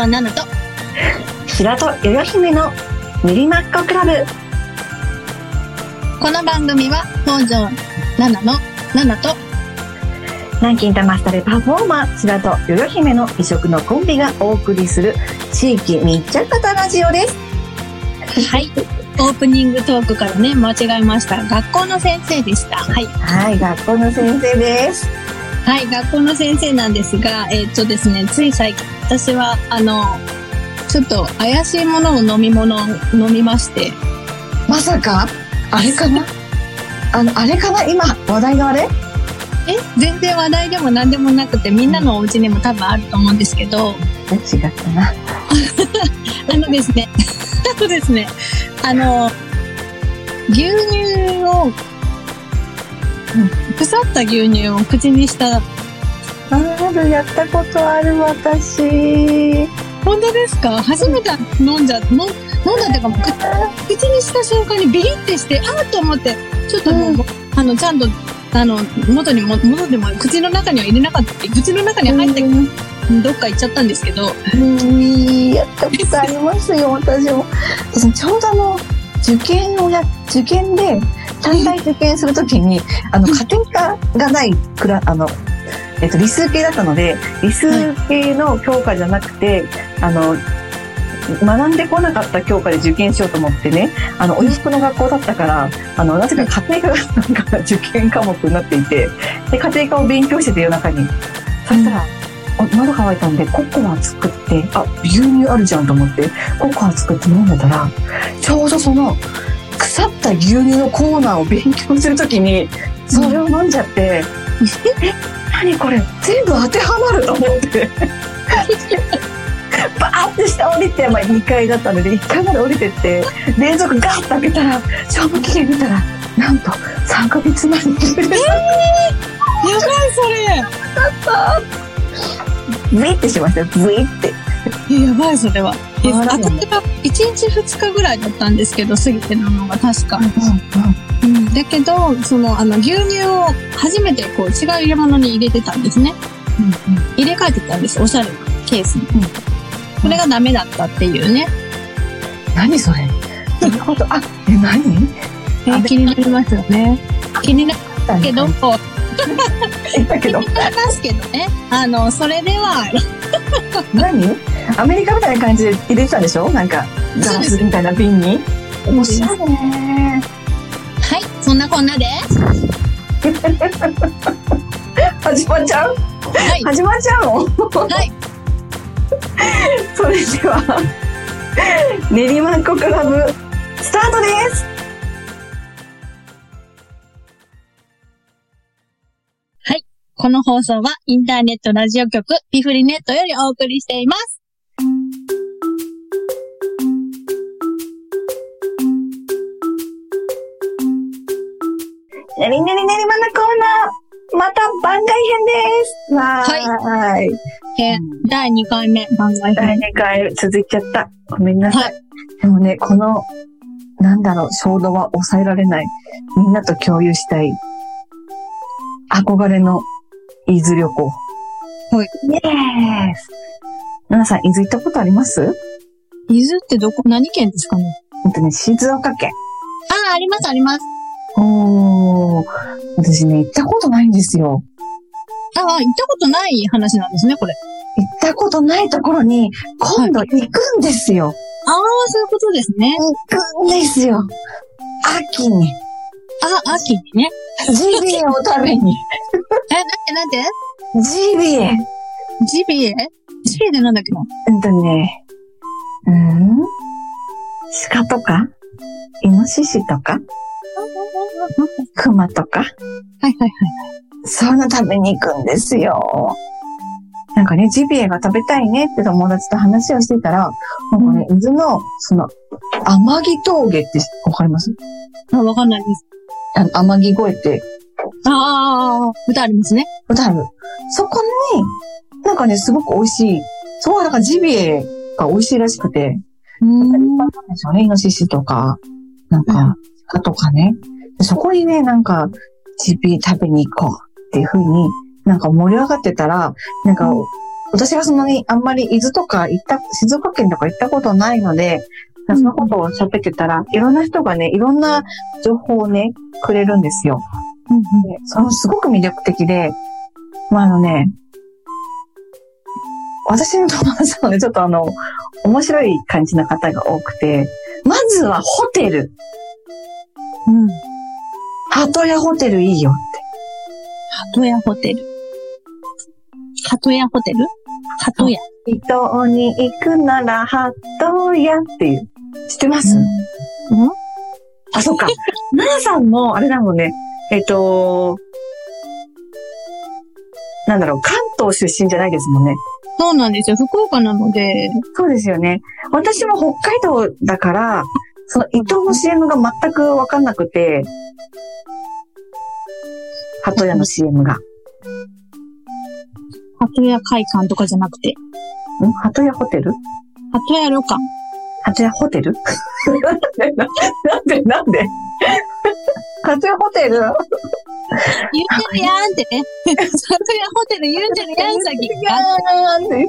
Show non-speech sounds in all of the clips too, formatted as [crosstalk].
条なのと、白戸よよ姫の練馬っ子クラブ。この番組は北条7の7と、南京玉下でパフォーマー、白戸よよ姫の異色のコンビがお送りする地域密着型ラジオです。はい。オープニングトークからね、間違えました。学校の先生でした。はい。はい、学校の先生です。はい、学校の先生なんですが、えーっとですね、つい最近、私は、あの、ちょっと怪しいものを飲み物を飲みまして、まさか、あれかな？[laughs] あの、あれかな？今、話題のあれ？え、全然話題でも何でもなくて、みんなのお家にも多分あると思うんですけど、え違ったな。[laughs] あのですね、[laughs] あのですね、あの、牛乳を、腐った牛乳を口にした、ある、やったことある、私。本当ですか？初めて飲んじゃ、飲ん飲んだっていうか、口口にした瞬間にビリってして、あーと思って、ちょっともう、うん。あの、ちゃんと、あの、元にも、元でも、口の中には入れなかった。口の中に入って、どっか行っちゃったんですけど、うん、やったことありますよ、私も。私もちょうどあの、受験をや、受験で、短大受験するときに、あの、家庭科がないクラ、あの、えっと、理数系だったので、理数系の教科じゃなくて、あの、学んでこなかった教科で受験しようと思ってね、あの、お洋服の学校だったから、あの、なぜか家庭科がなんか受験科目になっていて、で、家庭科を勉強してて夜中に。そしたら、お喉乾いたんで、ココア作って、あ、牛乳あるじゃんと思って、ココア作って飲んでたら、ちょうどその、腐った牛乳のコーナーを勉強するときに、それを飲んじゃって、え、何これ全部当てはまると思って。[laughs] バーって下降りて、まあ2階だったので、1階まで降りてって、冷蔵庫ガーッと開けたら、賞味期限見たら、なんと3ヶ月前に切れてやばいそれブイってしましたよ、ブイって。えやばい、それは。私が1日2日ぐらいだったんですけど、過ぎてるのが確か。うん。だけど、その、あの、牛乳を初めてこう、違う入れ物に入れてたんですね。入れ替えてたんです、おしゃれなケースに。これがダメだったっていうね。何それ？どういうことあ、え、何？えー気になりますよね。気になるけど、だけど。ますけどね。あの、それでは、何？アメリカみたいな感じで入れてたんでしょ？なんか、ガラスみたいな瓶に？おしゃれね。はい、そんなこんなで、始まっちゃう？はい、始まっちゃうの？はい。[laughs] それでは、練馬っ子クラブ、スタートですこの放送はインターネットラジオ局ピフリネットよりお送りしています。ねりねりねりまなコーナー、また番外編ですわーい。えー第2回目番外第編。2回続いちゃった。ごめんなさい。でもね、この、なんだろう、衝動は抑えられない。みんなと共有したい。憧れの伊豆旅行。はい。イエース皆さん、伊豆行ったことあります？伊豆ってどこ、何県ですかね？ほんとね、静岡県。ああ、ありますあります。おー。私ね、行ったことないんですよ。ああ、行ったことない話なんですね、これ。行ったことないところに、今度行くんですよ。ああ、そういうことですね。行くんですよ。秋に、あ、秋にね。ジビエを食べに。[laughs] え、なんてなんて？ジビエ。ジビエ？ジビエでなんだっけ？なうんとね、うーん？鹿とか？イノシシとか？クマとか？はいはいはい。そういうの食べに行くんですよ。なんかね、ジビエが食べたいねって友達と話をしてたら、なんかね、伊豆の、その、天城峠ってわかります？あ、わかんないです。あの、天城越えってああ、歌ありますね。歌ある。そこに、なんかね、すごく美味しい。すごい、なんかジビエが美味しいらしくて、うーん。なんでしょうね、イノシシとか、なんか、鹿とかね。でそこにね、なんか、ジビエ食べに行こうっていう風に、なんか盛り上がってたら、なんか、私がそんなにあんまり伊豆とか行った、静岡県とか行ったことないので、そのことを喋ってたら、いろんな人がね、いろんな情報をね、くれるんですよ。うんでそのすごく魅力的で、まああのね、私の友達はね、ちょっとあの、面白い感じの方が多くて、まずはホテル。うん。鳩屋ホテルいいよって。鳩屋ホテル。鳩屋ホテル？鳩屋。伊東に行くなら鳩屋っていう。知ってます、うんあ、そっか。[laughs] 奈々さんも、あれだもんね。えっと、なんだろう、関東出身じゃないですもんね。そうなんですよ。福岡なので、そうですよね。私も北海道だから、その伊東の CM が全くわかんなくて、鳩屋の CM が。ん鳩屋会館とかじゃなくて、鳩屋ホテル？鳩屋旅館。鳩屋ホテル？なんで？なんで？なんで？鳩屋ホテル？言うてるやんって。ね。鳩屋ホテル言うてるやん、さっき。なんで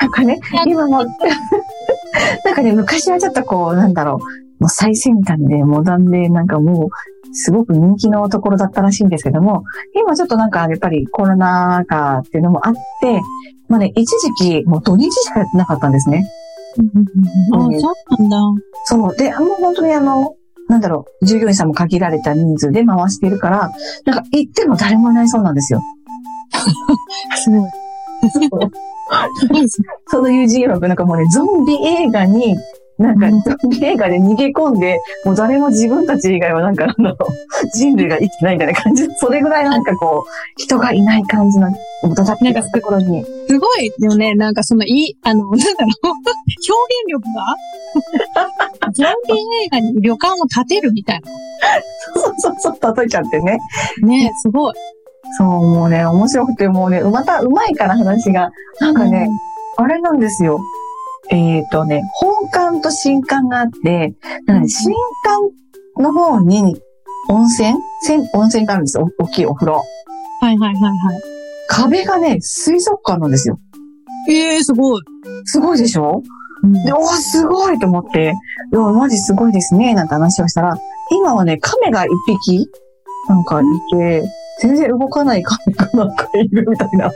なんかね、今も、なんかね、昔はちょっとこう、なんだろう、もう最先端でモダンで、なんかもう、すごく人気のところだったらしいんですけども、今ちょっとなんかやっぱりコロナ禍っていうのもあって、まあね、一時期もう土日しかやってなかったんですね。ああ、そうなんだ。そう。で、もう本当にあの、なんだろう、従業員さんも限られた人数で回しているから、なんか行っても誰もいないそうなんですよ。すごい。[laughs] すごいですね。その友人曰くなんかもうね、ゾンビ映画に、なんか映画で逃げ込んで、もう誰も自分たち以外はなんかあの、人類が生きてないみたいな感じ。それぐらいなんかこう、人がいない感じの、もうだなんかてところに。すごいよね。なんかその、いい、あの、なんだろう、表現力がゾンビ映画に旅館を建てるみたいそうそうそう、叩いちゃってね。な。ねすごい。そう、もうね、面白くて、もうね、また上手いから話が、なんかね、あれなんですよ。えっ、とね、本館と新館があって、新館の方に温泉？温泉があるんですよ。お大きいお風呂。はいはいはいはい。壁がね、水族館なんですよ。ええすごい。すごいでしょ？で、おーすごいと思って、いや、マジすごいですね、なんて話をしたら、今はね、亀が一匹、なんかいて、全然動かない亀がなんかいるみたいな。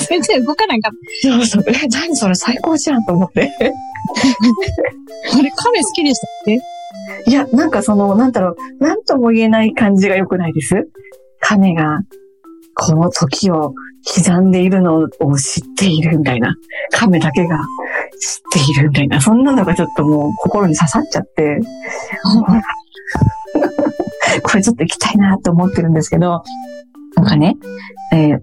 [laughs] 全然動かないかっそうそう。え、何それ？最高じゃんと思って。た。[laughs] あれ、亀好きでしたっけ？いや、なんかその、なんだろう、なんとも言えない感じが良くないです亀が、この時を刻んでいるのを知っているみたいな。亀だけが知っているみたいな。そんなのがちょっともう心に刺さっちゃって、[laughs] これちょっと行きたいなと思ってるんですけど、なんかね、えー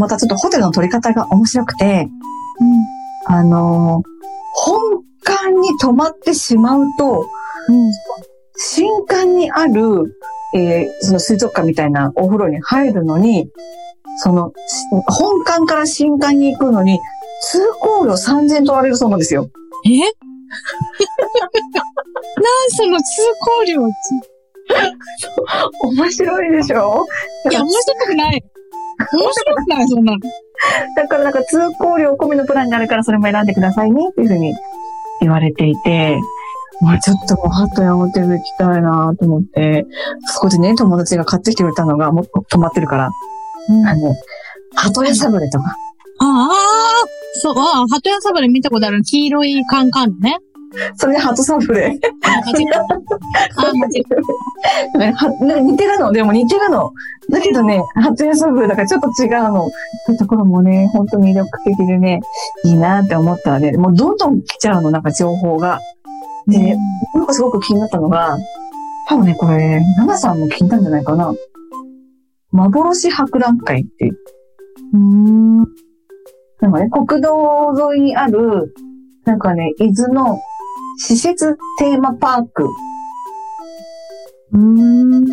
またちょっとホテルの取り方が面白くて、あのー本館に泊まってしまうと、うん。うん。新館にある、えーその水族館みたいなお風呂に入るのに、その、し本館から新館に行くのに、通行料3000円取られるそうなんですよ。え？[laughs] なんその通行料 [laughs] 面白いでしょ？いや、面白くない。面白くない、そんなの。だからなんか通行料込みのプランになるからそれも選んでくださいねっていうふうに言われていて、まあちょっともうハットやホテル行きたいなと思って、そこでね、友達が買ってきてくれたのがもう泊まってるから、うんあの、ハトヤサブレとか、ああ、そう、ああ、鳩屋サブレ見たことある黄色いカンカンのね。それでハトサブレ。あ、間違えた。あ、間違えねはなんか似てるの、でも似てるの。だけどね、ハトヤサブレだからちょっと違うの。そういうところもね、本当に魅力的でね、いいなって思ったらね、もうどんどん来ちゃうの、なんか情報が。た。でね、なんかすごく気になったのが、多分ね、これ、ナナさんも聞いたんじゃないかな。幻博覧会っていう。うん。なんかね、国道沿いにある、なんかね、伊豆の施設テーマパーク。うん。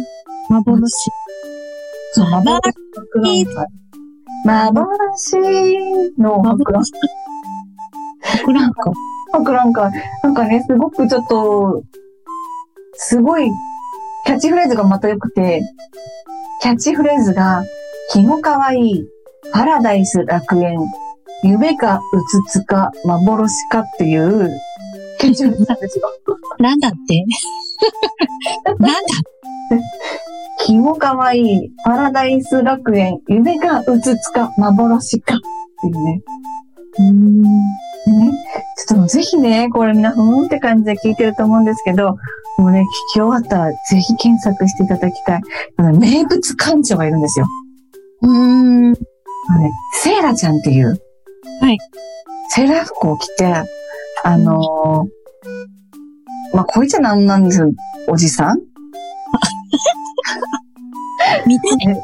幻。そう、幻。幻の博覧博覧会。博覧会。なんかね、すごくちょっと、すごい、キャッチフレーズがまた良くて、キャッチフレーズが、気の可愛い、パラダイス楽園、夢かうつつか幻かっていう検証なんですよ。なんだって？[laughs] なんだ気もかわいい、パラダイス楽園、夢かうつつか幻かっていうね。うん。でね、ちょっとぜひね、これみんなふーんって感じで聞いてると思うんですけど、もうね、聞き終わったらぜひ検索していただきたい。あの名物館長がいるんですよ。うん。あのね、セイラちゃんっていう。はい。セーラー服を着て、あのーまあ、こいつはなんなんですおじさん？[laughs] 見たい。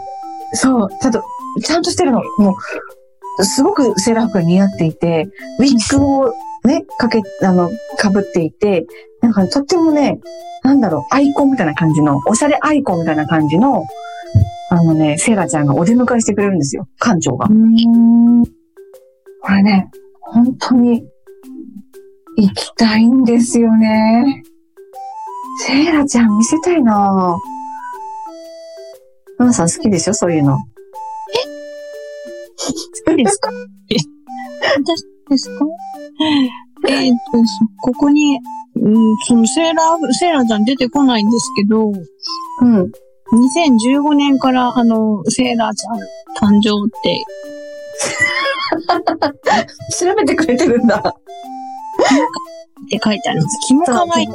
そう、ちょっと、ちゃんとしてるの。もう、すごくセーラー服が似合っていて、ウィッグをね、かけ、あの、被っていて、なんかとってもね、なんだろう、アイコンみたいな感じの、おしゃれアイコンみたいな感じの、あのね、セーラちゃんがお出迎えしてくれるんですよ。館長が。うん。これね、本当に、行きたいんですよね。セーラちゃん見せたいなぁ。マナさん好きでしょそういうの。好きですか？え私ですか？えーっと、そここに、うん、そのセーラー、セーラーちゃん出てこないんですけど、うん。2015年からあの、セーラーちゃん誕生って、[laughs] 調べてくれてるんだ。って書いてあるんです。キモかわいい。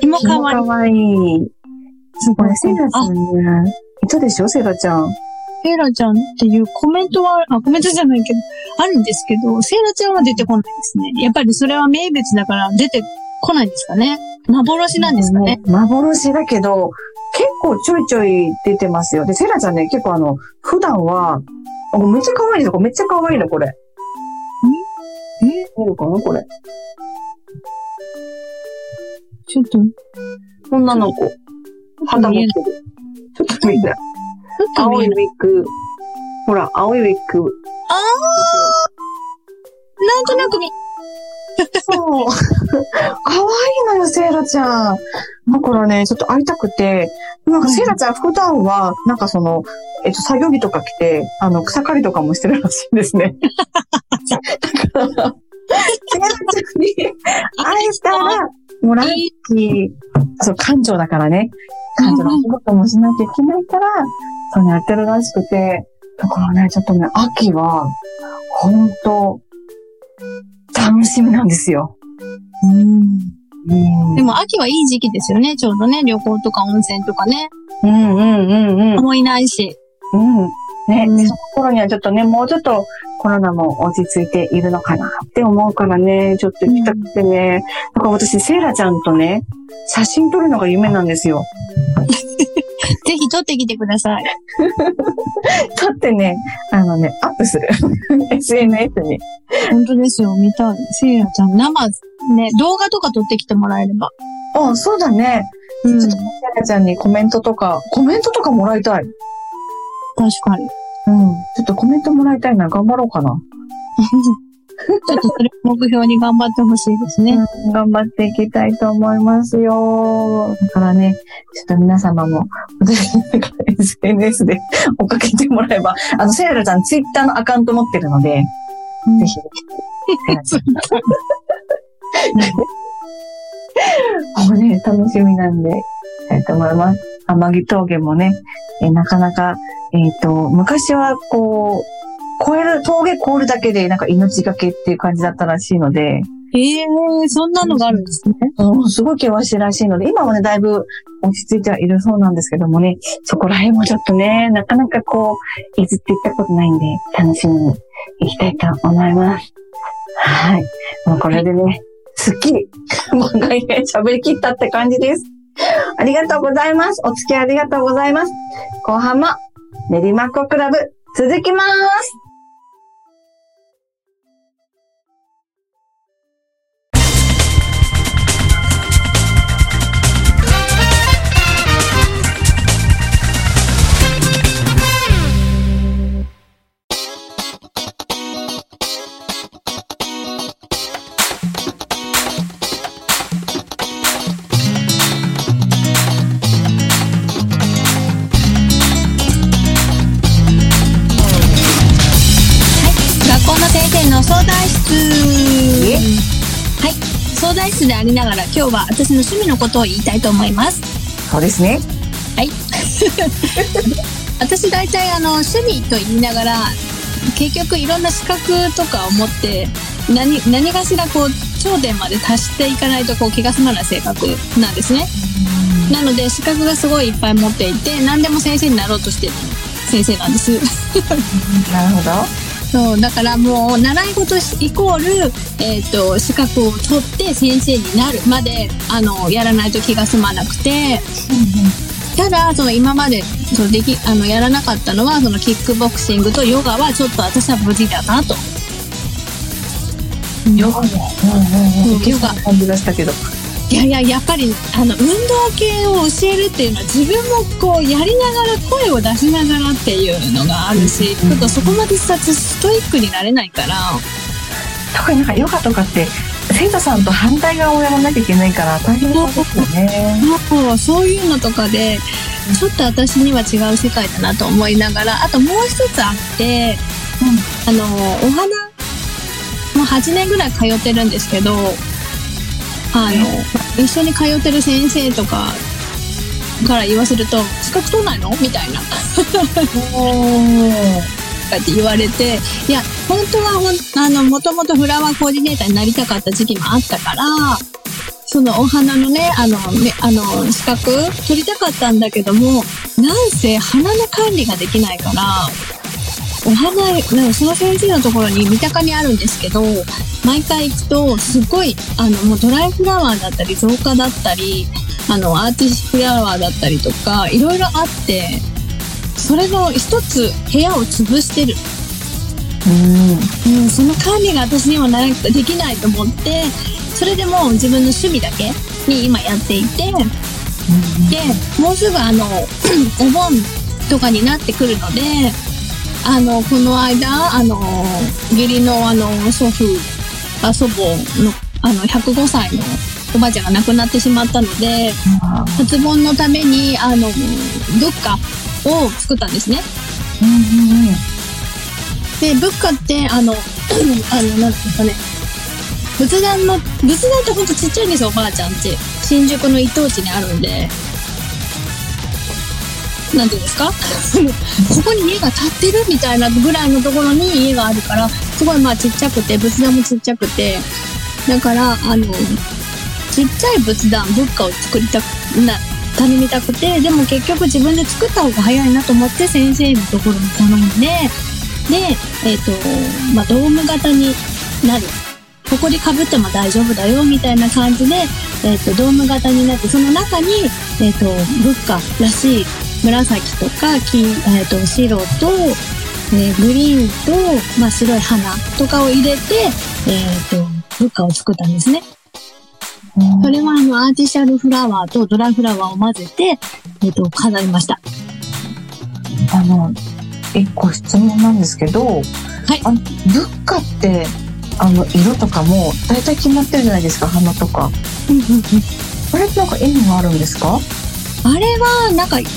キモかわいいか。わいい。これ、セーラちゃあ、んね。いたでしょセーラちゃん。セーラちゃんっていうコメントは、あ、コメントじゃないけど、あるんですけど、セーラちゃんは出てこないですね。やっぱりそれは名物だから出てこないんですかね。幻なんですかね。幻だけど、結構ちょいちょい出てますよ。で、セーラちゃんね、結構あの、普段は、あめっちゃ可愛いですよ。めっちゃ可愛いの、これ。え見るかなこれ。ちょっと、女の子。と肌持。ってる。ちょっと見て。ちょっと青いウ。ィッグ。ほら、青いウィッグ。あーなんとなく見、そう。可愛いのよ、セイラちゃん。だからね、ちょっと会いたくて、なんかセイラちゃん普段は、なんかその、えっと、作業着とか着て、あの、草刈りとかもしてるらしいんですね。[laughs] だから、セイラちゃんに会えたら、もうラッキー、そう、館長だからね。館長のお仕事もしなきゃいけないから、そうやってるらしくて、だからね、ちょっとね、秋は、ほんと、楽しみなんですよ。うん。うんでも秋はいい時期ですよね、ちょうどね。旅行とか温泉とかね。うんうんうんうん。もいないし。うん。ね、うんその頃にはちょっとね、もうちょっとコロナも落ち着いているのかなって思うからね、ちょっと行きたくてね。だから私、セイラちゃんとね、写真撮るのが夢なんですよ。[laughs] ぜひ撮ってきてください。[laughs] 撮ってね、あのね、アップする。[laughs] SNS に。本当ですよ、見たい。セイラちゃん、生、ね、動画とか撮ってきてもらえれば。あ、そうだね。うん。確ちょっと、セイラちゃんにコメントとか、コメントとかもらいたい。かに。うん。ちょっとコメントもらいたいな。頑張ろうかな。[laughs] ちょっとそれを目標に頑張ってほしいですね。うん頑張っていきたいと思いますよ。だからね、ちょっと皆様も、SNS で [laughs] [laughs] 追っかけてもらえば、あの、セイラちゃんツイッターのアカウント持ってるので、うんぜひ、もうね、楽しみなんで、したいと思います。天城峠もね、えーなかなか、えっ、と、昔はこう、越える、峠越えるだけで、なんか命がけっていう感じだったらしいので、ええそんなのがあるんですね。うん、すごい険しいらしいので、今はね、だいぶ落ち着いてはいるそうなんですけどもね、そこら辺もちょっとね、なかなかこう、いずって行ったことないんで、楽しみに行きたいと思います。はい。もうこれでね、すっきり、もう外編喋り切ったって感じです。ありがとうございます。お付き合いありがとうございます。後半も、練馬子クラブ、続きます。東大室でありながら今日は私の趣味のことを言いたいと思います。そうですね。はい。[laughs] 私大体あの趣味と言いながら結局いろんな資格とかを持って何何かしらこう頂点まで達していかないとこう気が済まない性格なんですね。なので資格がすごいいっぱい持っていて何でも先生になろうとしてる先生なんです。なるほど。そうだからもう習い事イコール、えー、と資格を取って先生になるまであのやらないと気が済まなくてただその今までそのできあのやらなかったのはそのキックボクシングとヨガはちょっと私は無事だなと。ヨガも。うんうんうん。ヨガ感じがしたけど。いやいややっぱりあの運動系を教えるっていうのは自分もこうやりながら声を出しながらっていうのがあるし、ちょっとそこまでさストイックになれないから。特になんかヨガとかって生徒さんと反対側をやらなきゃいけないから大変そうですよね。もうそういうのとかでちょっと私には違う世界だなと思いながらあともう一つあって、あのお花もう8年ぐらい通ってるんですけどあの一緒に通ってる先生とかから言わせると「資格取んないの?」みたいな。[laughs] かって言われていや本当はほんあのもともとフラワーコーディネーターになりたかった時期もあったからそのお花のねあのねあの資格取りたかったんだけどもなんせ花の管理ができないからお花なんかその先生のところに三鷹にあるんですけど毎回行くとすごいあのもうドライフラワーだったり造花だったりあのアーティスフラワーだったりとかいろいろあってそれの一つ部屋を潰してる、うん。うん、その管理が私にはなできないと思ってそれでもう自分の趣味だけに今やっていてでもうすぐあのお盆とかになってくるのであのこの間あの義理のあの祖父あ祖母のあの105歳のおばあちゃんが亡くなってしまったので初盆のためにあの仏花を作ったんですね。で仏花ってあの [clears throat] あのなんですかね。仏壇の仏壇ってほんとちっちゃいんですよおばあちゃんち新宿の一等地にあるんでなんていうんですか？ここに家が建ってるみたいなぐらいのところに家があるからすごいまあちっちゃくて仏壇もちっちゃくてだからあのちっちゃい仏壇仏花を作りたくな頼みたくてでも結局自分で作った方が早いなと思って先生のところに頼んででえっ、とまあドーム型になる。ほこりかぶっても大丈夫だよみたいな感じで、えっとドーム型になってその中に、えっと仏花らしい紫とか黄、えっと白と、えーグリーンと、まあ、白い花とかを入れて、えっと仏花を作ったんですね。それはあのアーティシャルフラワーとドライフラワーを混ぜて、えっと飾りました。あの、一個質問なんですけど、はいあの仏花って、あの、色とかも大体決まってるじゃないですか、花とか。あれってなんか意味があるんですか？あれは、なんか、一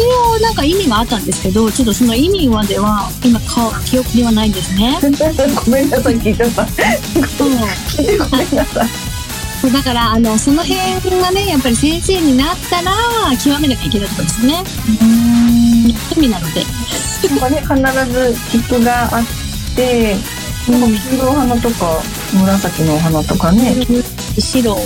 応、なんか意味があったんですけど、ちょっとその意味までは、今か、記憶にはないんですね。ごめんなさい、聞いちゃった。そう聞い。ごめんなさい。そうだから、あの、その辺がね、やっぱり先生になったら、極めなきゃい。けない。ところですねうん。意味なので。なんかね、必ず菊があって、なんか黄色お花とか、紫のお花とかね。白、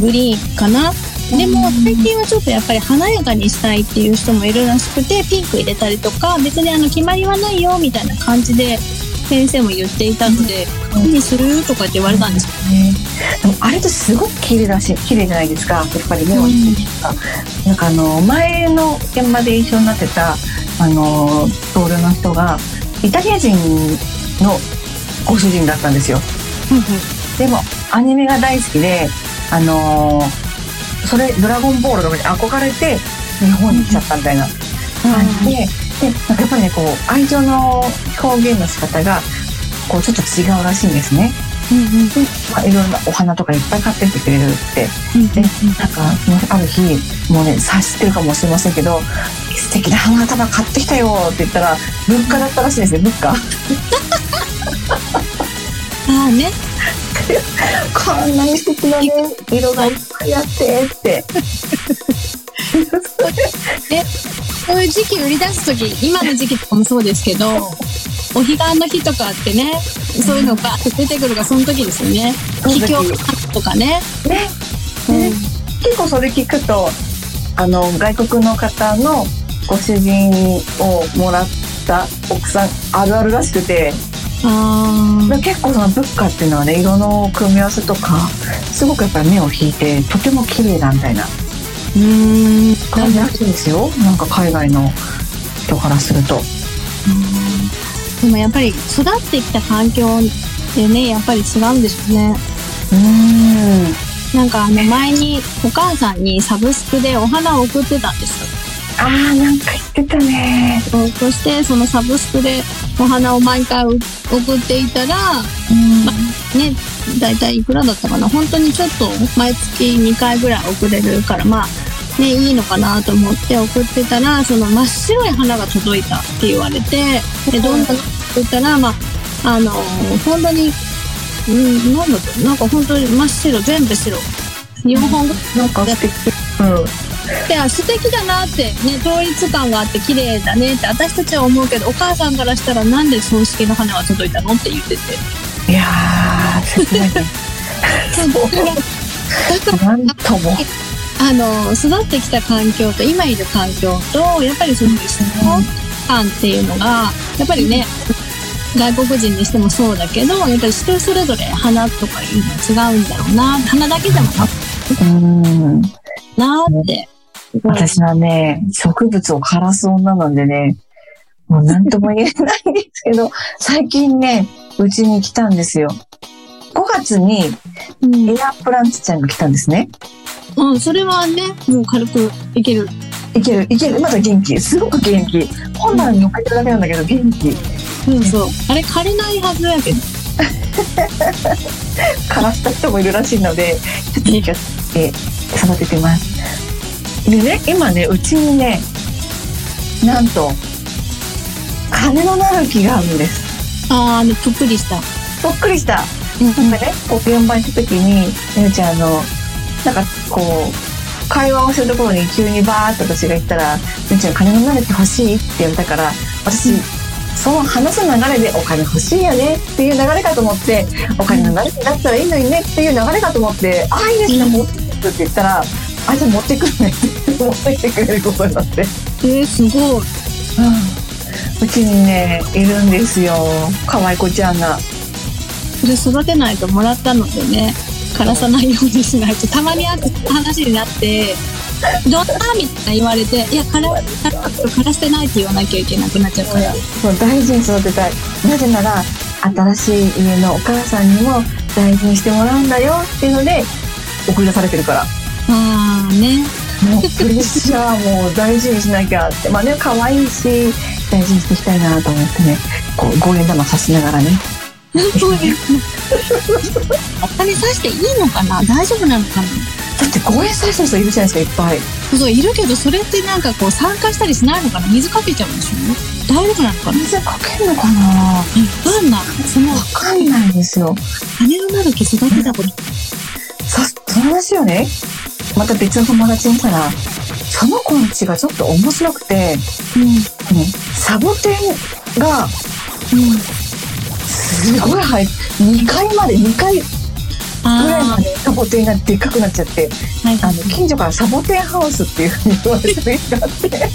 グリーンかな。でも、最近はちょっとやっぱり華やかにしたいっていう人もいるらしくて、ピンク入れたりとか、別にあの、決まりはないよ、みたいな感じで、先生も言っていたので、何にする？とかって言われたんですね、でもあれってすごく綺麗だし綺麗じゃないですかやっぱり目を引くか、なんかあの前の現場で印象になってたあの同僚の人がイタリア人のご主人だったんですよ。でもアニメが大好きであのそれ「ドラゴンボール」とかに憧れて日本に来ちゃったみたいな感じで、でなんかやっぱりねこう愛情の表現の仕方がこうちょっと違うらしいんですね。まあ、いろんなお花とかいっぱい買ってきてくれるって。で、なんか、ある日、もうね、察してるかもしれませんけど、素敵な花束買ってきたよって言ったら、物価だったらしいですね、物価。[laughs] ああね。[laughs] こんなに素敵なね、色がいっぱいあってって。こういう時期売り出す時今の時期とかもそうですけどお彼岸の日とかってねそういうのが出てくるがその時ですよね。その時桔梗の花とかね。ね。ね。結構それ聞くと、あの、外国の方のご主人をもらった奥さんあるあるらしくて、結構その物価っていうのはね、色の組み合わせとか、すごくやっぱり目を引いて、とても綺麗だみたいなうーん感じらしいですよ。なんか海外の人からすると。でもやっぱり育ってきた環境でねやっぱり違うんでしょうねうーん。なんかあの前にお母さんにサブスクでお花を送ってたんですよあー、なんか言ってたね。そうそしてそのサブスクでお花を毎回送っていたらうん。ねだいたいいくらだったかな。本当にちょっと毎月2回ぐらい送れるからまあねいいのかなと思って送ってたらその真っ白い花が届いたって言われてでどんなのって言ったらまああの本当にうんなんだろうな。んか本当に真っ白全部白。4本ぐらいなんか素敵。うん。であ素敵だなってね統一感があって綺麗だねって私たちは思うけどお母さんからしたらなんで葬式の花が届いたのって言ってていやー、切ないね。なんとも。あの育ってきた環境と今いる環境とやっぱりその一緒の感っていうのがやっぱりね外国人にしてもそうだけどやっぱり人それぞれ花とかいうのは違うんだろうな花だけでもなくうん。なーって私はね、植物を枯らす女なんでね、もう何とも言えないんですけど、[laughs] 最近ね、うちに来たんですよ。5月にうんエアプランツちゃんが来たんですね。うん、それはねもう軽くいけるいける、いける、まだ元気。すごく元気。本来に乗っけてるだけなんだけど、元気。そうそうあれ枯れないはずやけど [laughs] 枯らした人もいるらしいので、ちょっと今日、えー育ててます。でね、今ね、うちにね、なんと、金のなる木があるんです。あーあのぷっくりした。ぽっくりした。うん。なんかね、こう現場に行った時に、ゆうちゃんあの、なんかこう、会話をするところに急にバーっと私が言ったら、ゆうちゃん金のなる木欲しい？って言われたから、私、うん。その話す流れでお金欲しいよね？っていう流れかと思って、お金のなる木だったらいいのにね？っていう流れかと思って、ああ、いいですね、うん。持ってって言ったら、あ、じゃあ持ってくるね持ってきてくれることになって。えー、すごいうちにね、いるんですよ。可愛い子ちゃんが。それ育てないともらったのでね枯らさないようにしないとたまにあ話になって「どんな?」みたいな言われて「いや枯ら枯らしてない」って言わなきゃいけなくなっちゃうからそう大事に育てたいなぜなら新しい家のお母さんにも大事にしてもらうんだよっていうので送り出されてるからああね。もうプレッシャーもう大事にしなきゃって。まあね可愛いし大事にしていきたいなと思ってね。こう五円玉さしながらね。そういうお金さしていいのかな？大丈夫なのかな？だって五円さしてる人いるじゃないですかいっそういるけどそれってなんかこう酸化したりしないのかな？水かけちゃうんでしょ大丈夫なのかな？ぱい水かけるのかな？えどんなそのわかんないですよ。羽のなる木育てたことそその話をねまた別の友達にしたらその子の家がちょっと面白くて、うん。うんサボテンがうん。すごい。入っ2階まで2階ぐらいあまでサボテンがでっかくなっちゃってあの近所からサボテンハウスっていうふうに言われてる家があって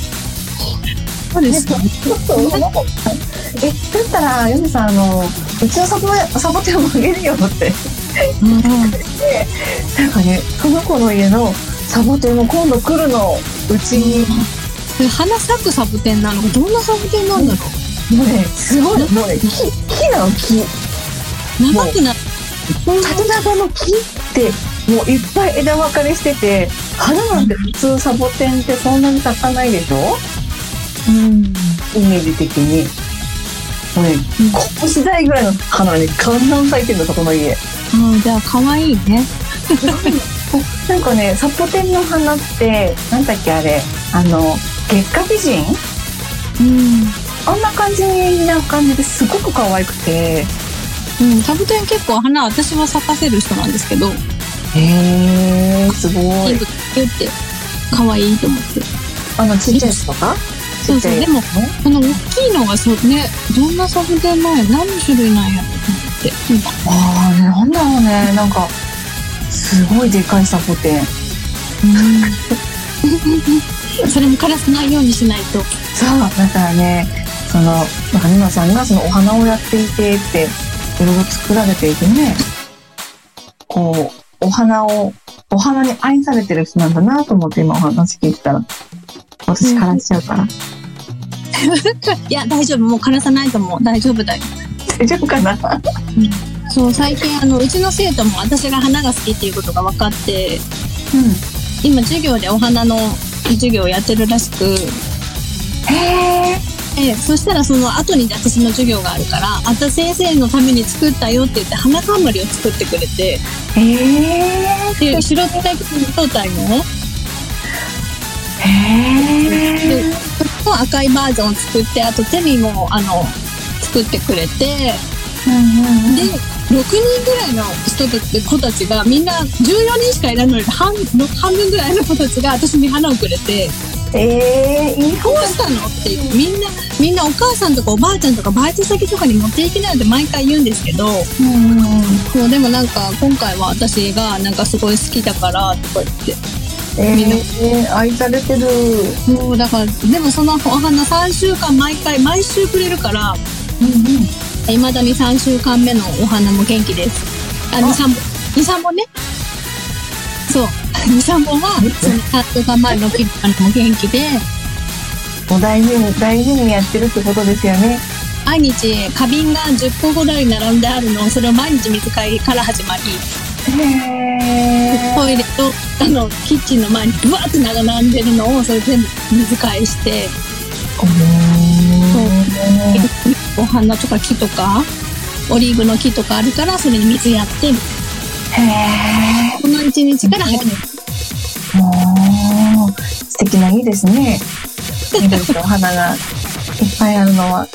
そうですかそうその子えだったらヨネさんあのうちのサボサボテンをあげるよってうんなんかねその子の家のサボテンも今度来るのうちにそれ花咲くサボテンなのどんなサボテンなんだろもうねすごいもうね木木なの木長くなっ縦長の木ってもういっぱい枝分かれしてて花なんて普通サボテンってそんなに咲かないでしょ？うん。イメージ的に。もうね拳大ぐらいの花がねガンガン咲いてるのそこの家。ああじゃあ可愛いね。なんかねサボテンの花ってなんだっけあれ。あの月下美人？うん。あんな感じな感じですごく可愛くて。うん、サボテン結構花私は咲かせる人なんですけど、へえ、すごい。全部って可愛いと思って。あの、ちっちゃいやつとか？そうそう、でも、この大きいのがそうね、どんなサボテンなんや何の種類なんやろと思って。今ああ、なんだろうね。なんか、すごいでかいサボテン。[laughs] それも枯らさないようにしないと。そう、だからね、その、なんかさんがそのお花をやっていてって、いろいろ作られていてね、こう、お花を、お花に愛されてる人なんだなと思って今お話聞いてたら、私からしちゃうから。[laughs] いや、大丈夫。もう枯らさないと思う。大丈夫だよ。大丈夫かな？そう、最近、あの、うちの生徒も私が花が好きっていうことが分かって、う今、授業でお花の授業をやってるらしく、ん。へえ。えそしたらその後に私の授業があるから、あた先生のために作ったよって言って花冠を作ってくれて、へえ。で、白手胴体の、へえ。の赤いバージョンを作って、あと手にも、あの、作ってくれて、うんうんで、6人ぐらいの人たち、子たちが、みんな14人しかいないのに、半半分ぐらいの子たちが私に花をくれて、ええ、いいどうしたの？っていう、みんな、みんなお母さんとかおばあちゃんとかバイト先とかに持っていきなよって毎回言うんですけど、うんうん。そう、でもなんか、今回は私がなんかすごい好きだから、とか言って。ええ、愛されてる。そう、だから、でもそのお花3週間毎回、毎週くれるから、うんうん。未だに3週間目のお花も元気です。あ、2、3本。2、3本ね。そう。2、3本は、その3週間前のピッカも元気で、もう大事に、大事にやってるってことですよね。毎日花瓶が10個ぐらい並んであるのを、それを毎日水替えから始まり。トイレと、あの、キッチンの前にブワーって並んでるのを、それ全部水替えして、お花とか木とか、オリーブの木とかあるから、それに水やって、へえ。この1日から始める。素敵な日ですね。緑とお花がいっぱいあるのは。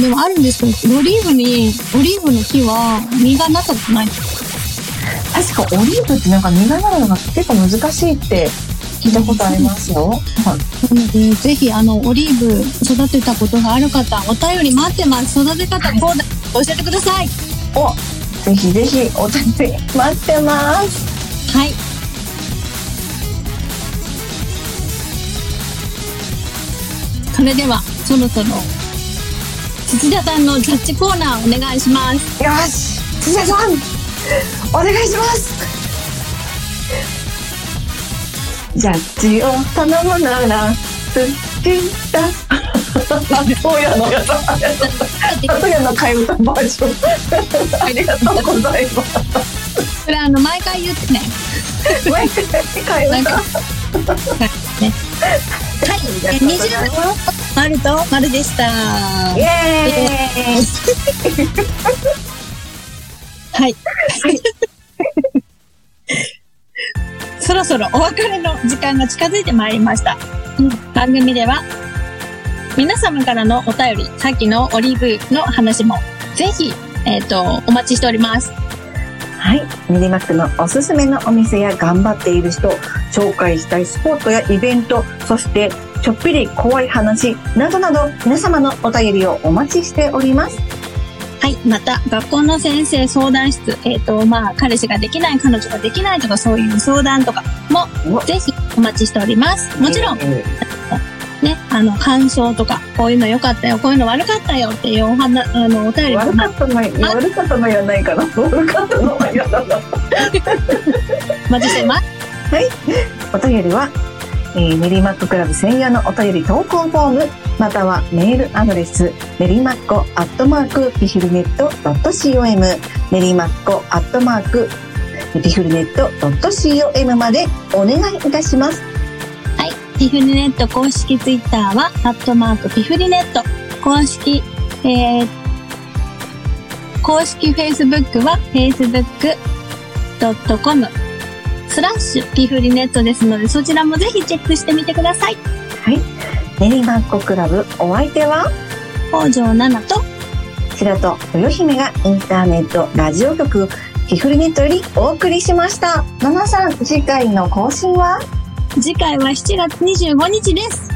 でもあるんですけど、オリーブに、オリーブの木は実がなったことない。確かオリーブってなんか実がなるのが結構難しいって聞いたことありますよ。はい。なので、ぜひ、あの、オリーブ育てたことがある方、お便り待ってます。育て方こうだ、教えてください。お、ぜひぜひお便り待ってます。はい。それでは、そろそろ、土田さんのジャッジコーナーお願いします。よし、土田さん、お願いします。ジャッジを頼むなら、土田。そうやの。の替え歌バージョン。ありがとうございます。それあの、毎回言ってね。毎回替え歌。ね。はい。えー、20丸と丸でした。イエーイ。はい。[laughs] そろそろお別れの時間が近づいてまいりました。番組では、皆様からのお便り、さっきのオリーブの話も、ぜひ、えっ、と、お待ちしております。はい。練馬区のおすすめのお店や頑張っている人、紹介したいスポットやイベント、そしてちょっぴり怖い話などなど皆様のお便りをお待ちしております。はい。また、学校の先生相談室、えっ、と、まあ、彼氏ができない、彼女ができないとか、そういう相談とかも、ぜひお待ちしております。もちろん、えね、あの、感想とか、こういうの良かったよ、こういうの悪かったよっていうお話、あの、お便ーりも悪かったの、悪かったのやないかな。悪かったのは嫌だな。[laughs] お待ちしています。お便りは、えー、練馬っ子クラブ専用のお便り投稿フォーム、またはメールアドレス、練馬っ子アットマークピフルネット .com、練馬っ子アットマークピフルネット .com までお願いいたします。はい。ピフリネット公式ツイッターは、アットマークピフリネット。公式、えー、公式フェイスブックは、facebook.com スラッシュピフリネットですので、そちらもぜひチェックしてみてください。練馬っ子クラブお相手は？北条奈々と、白と豊姫がインターネットラジオ局キフルネットよりお送りしました。ナナさん、次回の更新は？次回は7月25日です。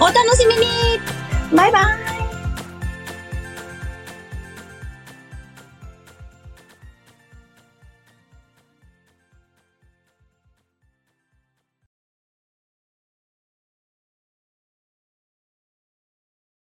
お楽しみに。バイバイ